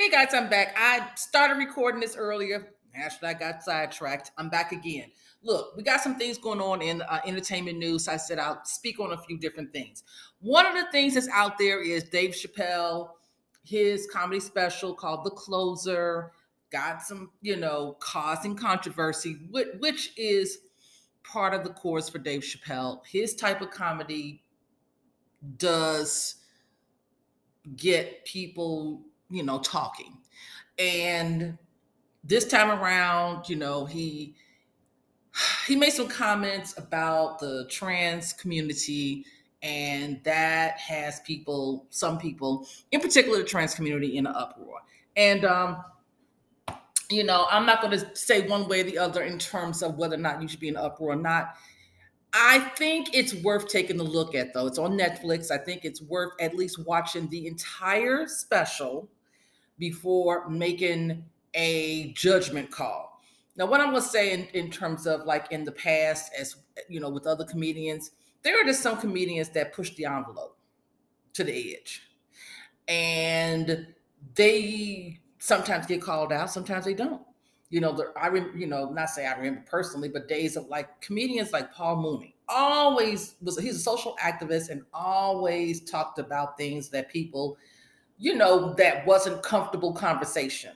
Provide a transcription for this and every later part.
Hey guys, I'm back. I started recording this earlier. Actually, I got sidetracked. I'm back again. Look, we got some things going on in uh, entertainment news. I said I'll speak on a few different things. One of the things that's out there is Dave Chappelle, his comedy special called The Closer, got some, you know, causing controversy, which is part of the course for Dave Chappelle. His type of comedy does get people you know, talking. And this time around, you know, he he made some comments about the trans community and that has people some people in particular the trans community in an uproar. And um you know i'm not going to say one way or the other in terms of whether or not you should be in an uproar or not. I think it's worth taking a look at though. It's on netflix. I think it's worth at least watching the entire special before making a judgment call. Now, what I'm to say in, in terms of like in the past, as you know, with other comedians, there are just some comedians that push the envelope to the edge. And they sometimes get called out, sometimes they don't. You know, I you know, not say I remember personally, but days of like comedians like Paul Mooney always was he's a social activist and always talked about things that people you know, that wasn't comfortable conversation.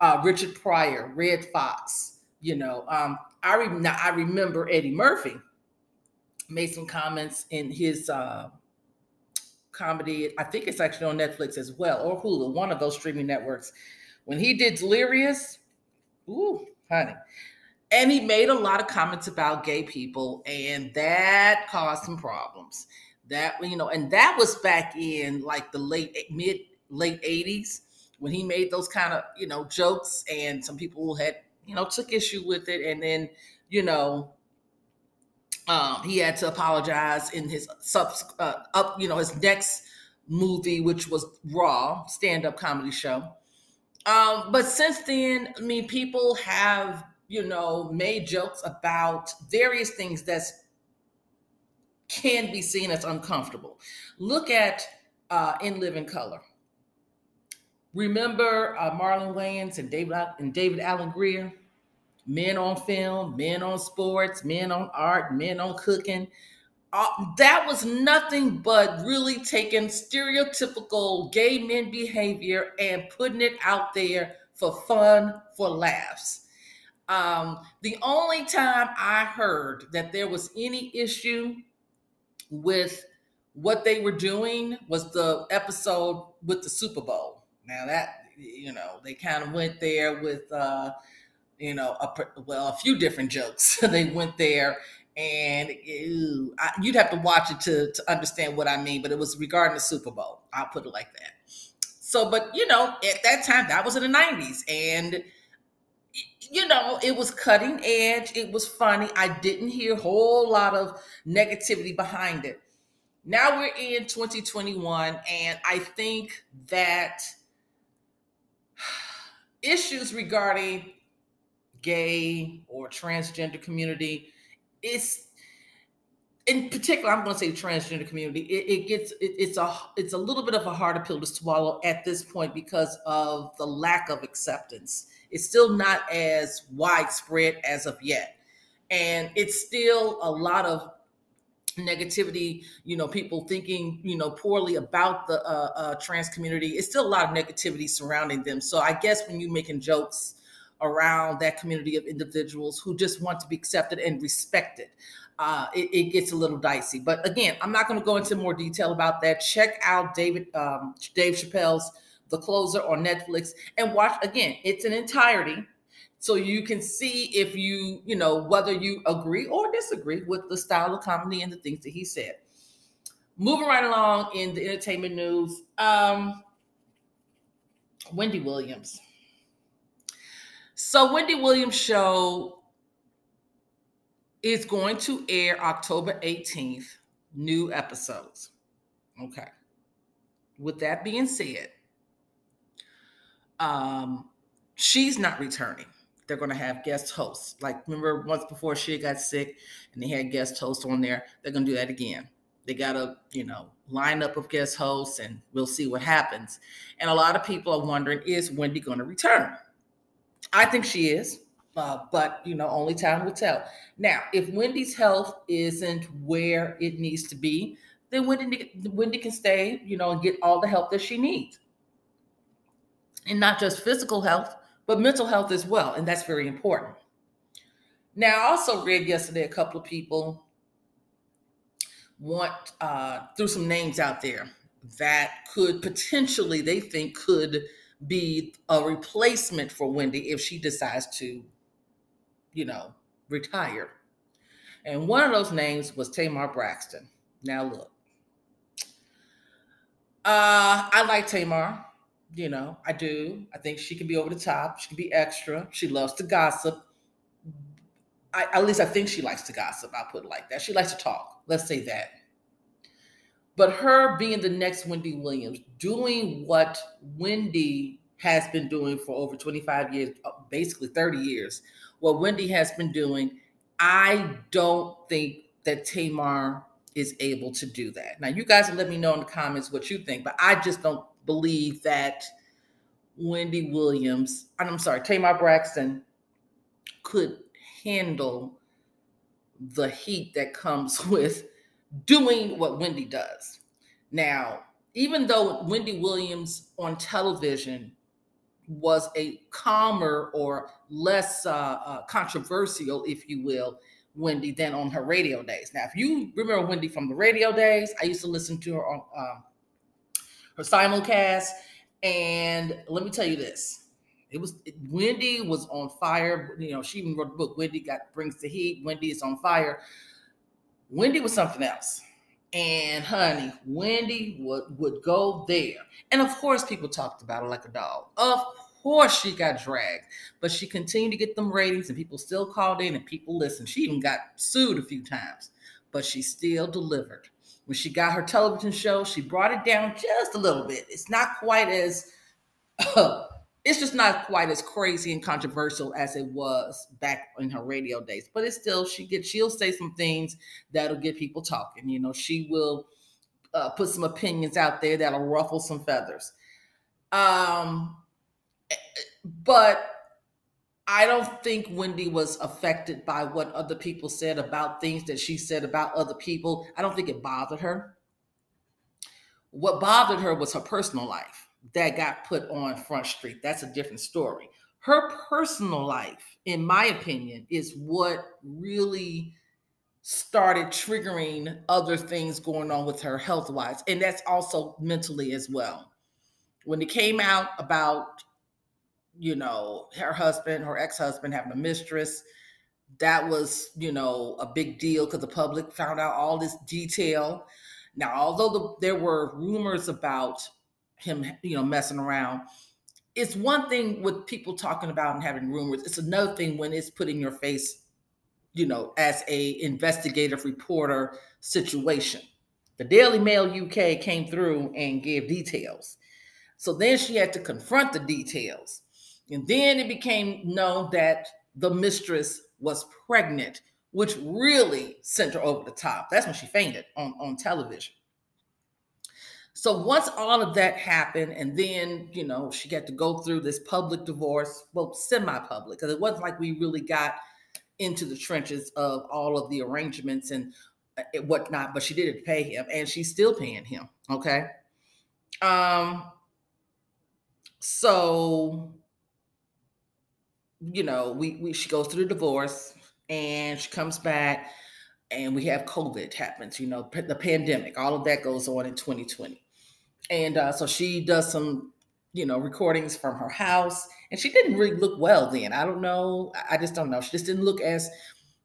Uh, Richard Pryor, Redd Foxx, you know, um, I, re- I remember Eddie Murphy made some comments in his uh, comedy. I think it's actually on Netflix as well, or Hulu, one of those streaming networks. When he did Delirious, ooh, honey. And he made a lot of comments about gay people, and that caused some problems. That, you know, and that was back in like the late mid late 80s when he made those kind of you know jokes and some people had you know took issue with it. And then you know um, he had to apologize in his sub uh, up you know his next movie which was raw stand-up comedy show. Um, but since then i mean people have you know made jokes about various things that can be seen as uncomfortable. Look at uh, in living color Remember uh, Marlon Wayans and David and David Alan Grier, men on film, men on sports, men on art, men on cooking. Uh, that was nothing but really taking stereotypical gay men behavior and putting it out there for fun, for laughs. Um, the only time I heard that there was any issue with what they were doing was the episode with the Super Bowl now that you know they kind of went there with uh, you know a well a few different jokes. they went there and ew, I, you'd have to watch it to to understand what I mean. But it was regarding the Super Bowl. I'll put it like that. So, but you know, at that time, that was in the '90s, and you know, it was cutting edge. It was funny. I didn't hear a whole lot of negativity behind it. Now we're in 2021, and I think that issues regarding gay or transgender community is in particular i'm going to say transgender community it, it gets it, it's a it's a little bit of a harder pill to swallow at this point because of the lack of acceptance. It's still not as widespread as of yet. And it's still a lot of negativity you know people thinking you know poorly about the uh, uh, trans community. It's still a lot of negativity surrounding them. So i guess when you're making jokes around that community of individuals who just want to be accepted and respected uh, it, it, gets a little dicey. But again i'm not going to go into more detail about that. Check out david um, dave chappelle's the closer on netflix and watch again it's an entirety so you can see if you, you know, whether you agree or disagree with the style of comedy and the things that he said. Moving right along in the entertainment news, um, Wendy Williams. So Wendy Williams show is going to air October 18th, new episodes. Okay. With that being said, um, she's not returning they're going to have guest hosts. Like remember once before she got sick and they had guest hosts on there. They're going to do that again. They got a, you know, lineup of guest hosts and we'll see what happens. And a lot of people are wondering, is Wendy going to return? I think she is, uh, but, you know, only time will tell. Now, if Wendy's health isn't where it needs to be, then Wendy, Wendy can stay, you know, and get all the help that she needs. And not just physical health, but mental health as well. And that's very important. Now, I also read yesterday a couple of people want uh, threw some names out there that could potentially they think could be a replacement for Wendy if she decides to, you know, retire. And one of those names was Tamar Braxton. Now look, uh, I like Tamar. You know, I do. I think she can be over the top. She can be extra. She loves to gossip. I, at least I think she likes to gossip. I'll put it like that. She likes to talk. Let's say that. But her being the next Wendy Williams, doing what Wendy has been doing for over 25 years, uh, basically 30 years, what Wendy has been doing, I don't think that Tamar is able to do that. Now, you guys let me know in the comments what you think, but I just don't believe that Wendy Williams, and I'm sorry, Tamar Braxton could handle the heat that comes with doing what Wendy does. Now, even though Wendy Williams on television was a calmer or less uh, uh, controversial, if you will, Wendy than on her radio days. Now, if you remember Wendy from the radio days, I used to listen to her on uh, her simulcast, and let me tell you this: it was Wendy was on fire. You know, she even wrote the book. Wendy got brings the heat. Wendy is on fire. Wendy was something else. And honey, Wendy would, would go there. And of course, people talked about her like a dog. Of course, she got dragged, but she continued to get them ratings, and people still called in and people listened. She even got sued a few times, but she still delivered. When she got her television show, she brought it down just a little bit. It's not quite as it's just not quite as crazy and controversial as it was back in her radio days. But it's still she get she'll say some things that'll get people talking. You know, she will uh, put some opinions out there that'll ruffle some feathers. Um, but I don't think Wendy was affected by what other people said about things that she said about other people. I don't think it bothered her. What bothered her was her personal life that got put on Front Street. That's a different story. Her personal life, in my opinion, is what really started triggering other things going on with her health wise. And that's also mentally as well. When it came out about, you know, her husband, her ex husband having a mistress, that was, you know, a big deal because the public found out all this detail. Now, although the, there were rumors about him, you know, messing around. It's one thing with people talking about and having rumors. It's another thing when it's put in your face, you know, as a investigative reporter situation. The Daily Mail UK came through and gave details. So then she had to confront the details. And then it became known that the mistress was pregnant, which really sent her over the top. That's when she fainted on, on television. So once all of that happened, and then you know she got to go through this public divorce, well, semi-public, because it wasn't like we really got into the trenches of all of the arrangements and uh, whatnot. But she did pay him, and she's still paying him. Okay. Um. So you know, we, we she goes through the divorce, and she comes back, and we have COVID happens. You know, the pandemic, all of that goes on in 2020 and uh, so she does some you know recordings from her house and she didn't really look well then. I don't know i just don't know. She just didn't look as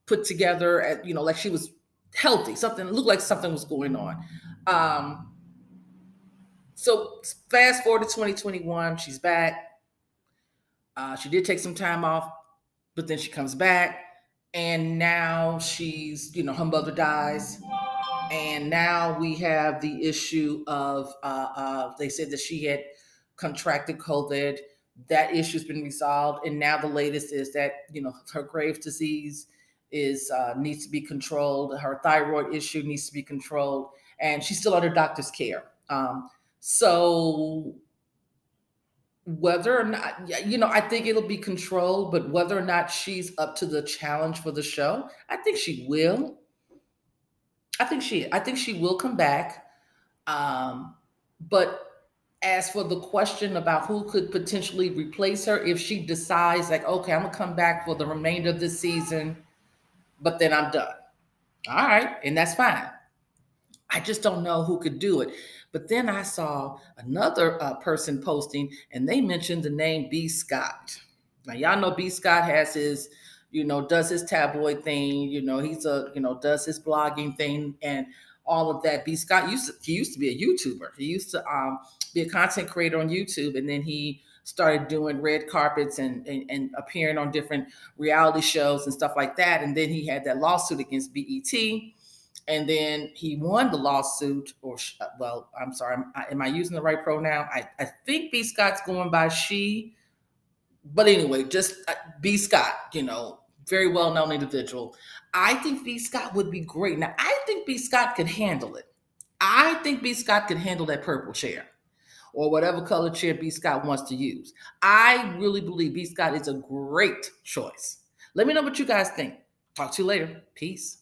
put together as you know like she was healthy something looked like something was going on. Um so fast forward to 2021 she's back uh, she did take some time off but then she comes back and now she's you know her mother dies and now we have the issue of uh, uh, they said that she had contracted COVID. That issue's been resolved, and now the latest is that you know her Graves' disease is uh, needs to be controlled. Her thyroid issue needs to be controlled, and she's still under doctor's care. Um, so whether or not you know i think it'll be controlled but whether or not she's up to the challenge for the show i think she will. I think she i think she will come back. Um but as for the question about who could potentially replace her if she decides like okay i'm gonna come back for the remainder of the season but then i'm done. All right and that's fine i just don't know who could do it but then I saw another uh, person posting, and they mentioned the name B. Scott. Now y'all know B. Scott has his, you know, does his tabloid thing. You know, he's a, you know, does his blogging thing and all of that. B. Scott used to, he used to be a YouTuber. He used to um, be a content creator on YouTube, and then he started doing red carpets and, and, and appearing on different reality shows and stuff like that. And then he had that lawsuit against BET and then he won the lawsuit or uh, well i'm sorry am I, am I using the right pronoun? I, I think b scott's going by she. But anyway just uh, b scott you know very well known individual. I think b scott would be great. Now i think b scott could handle it. I think b scott could handle that purple chair or whatever color chair b scott wants to use. I really believe b scott is a great choice. Let me know what you guys think. Talk to you later. Peace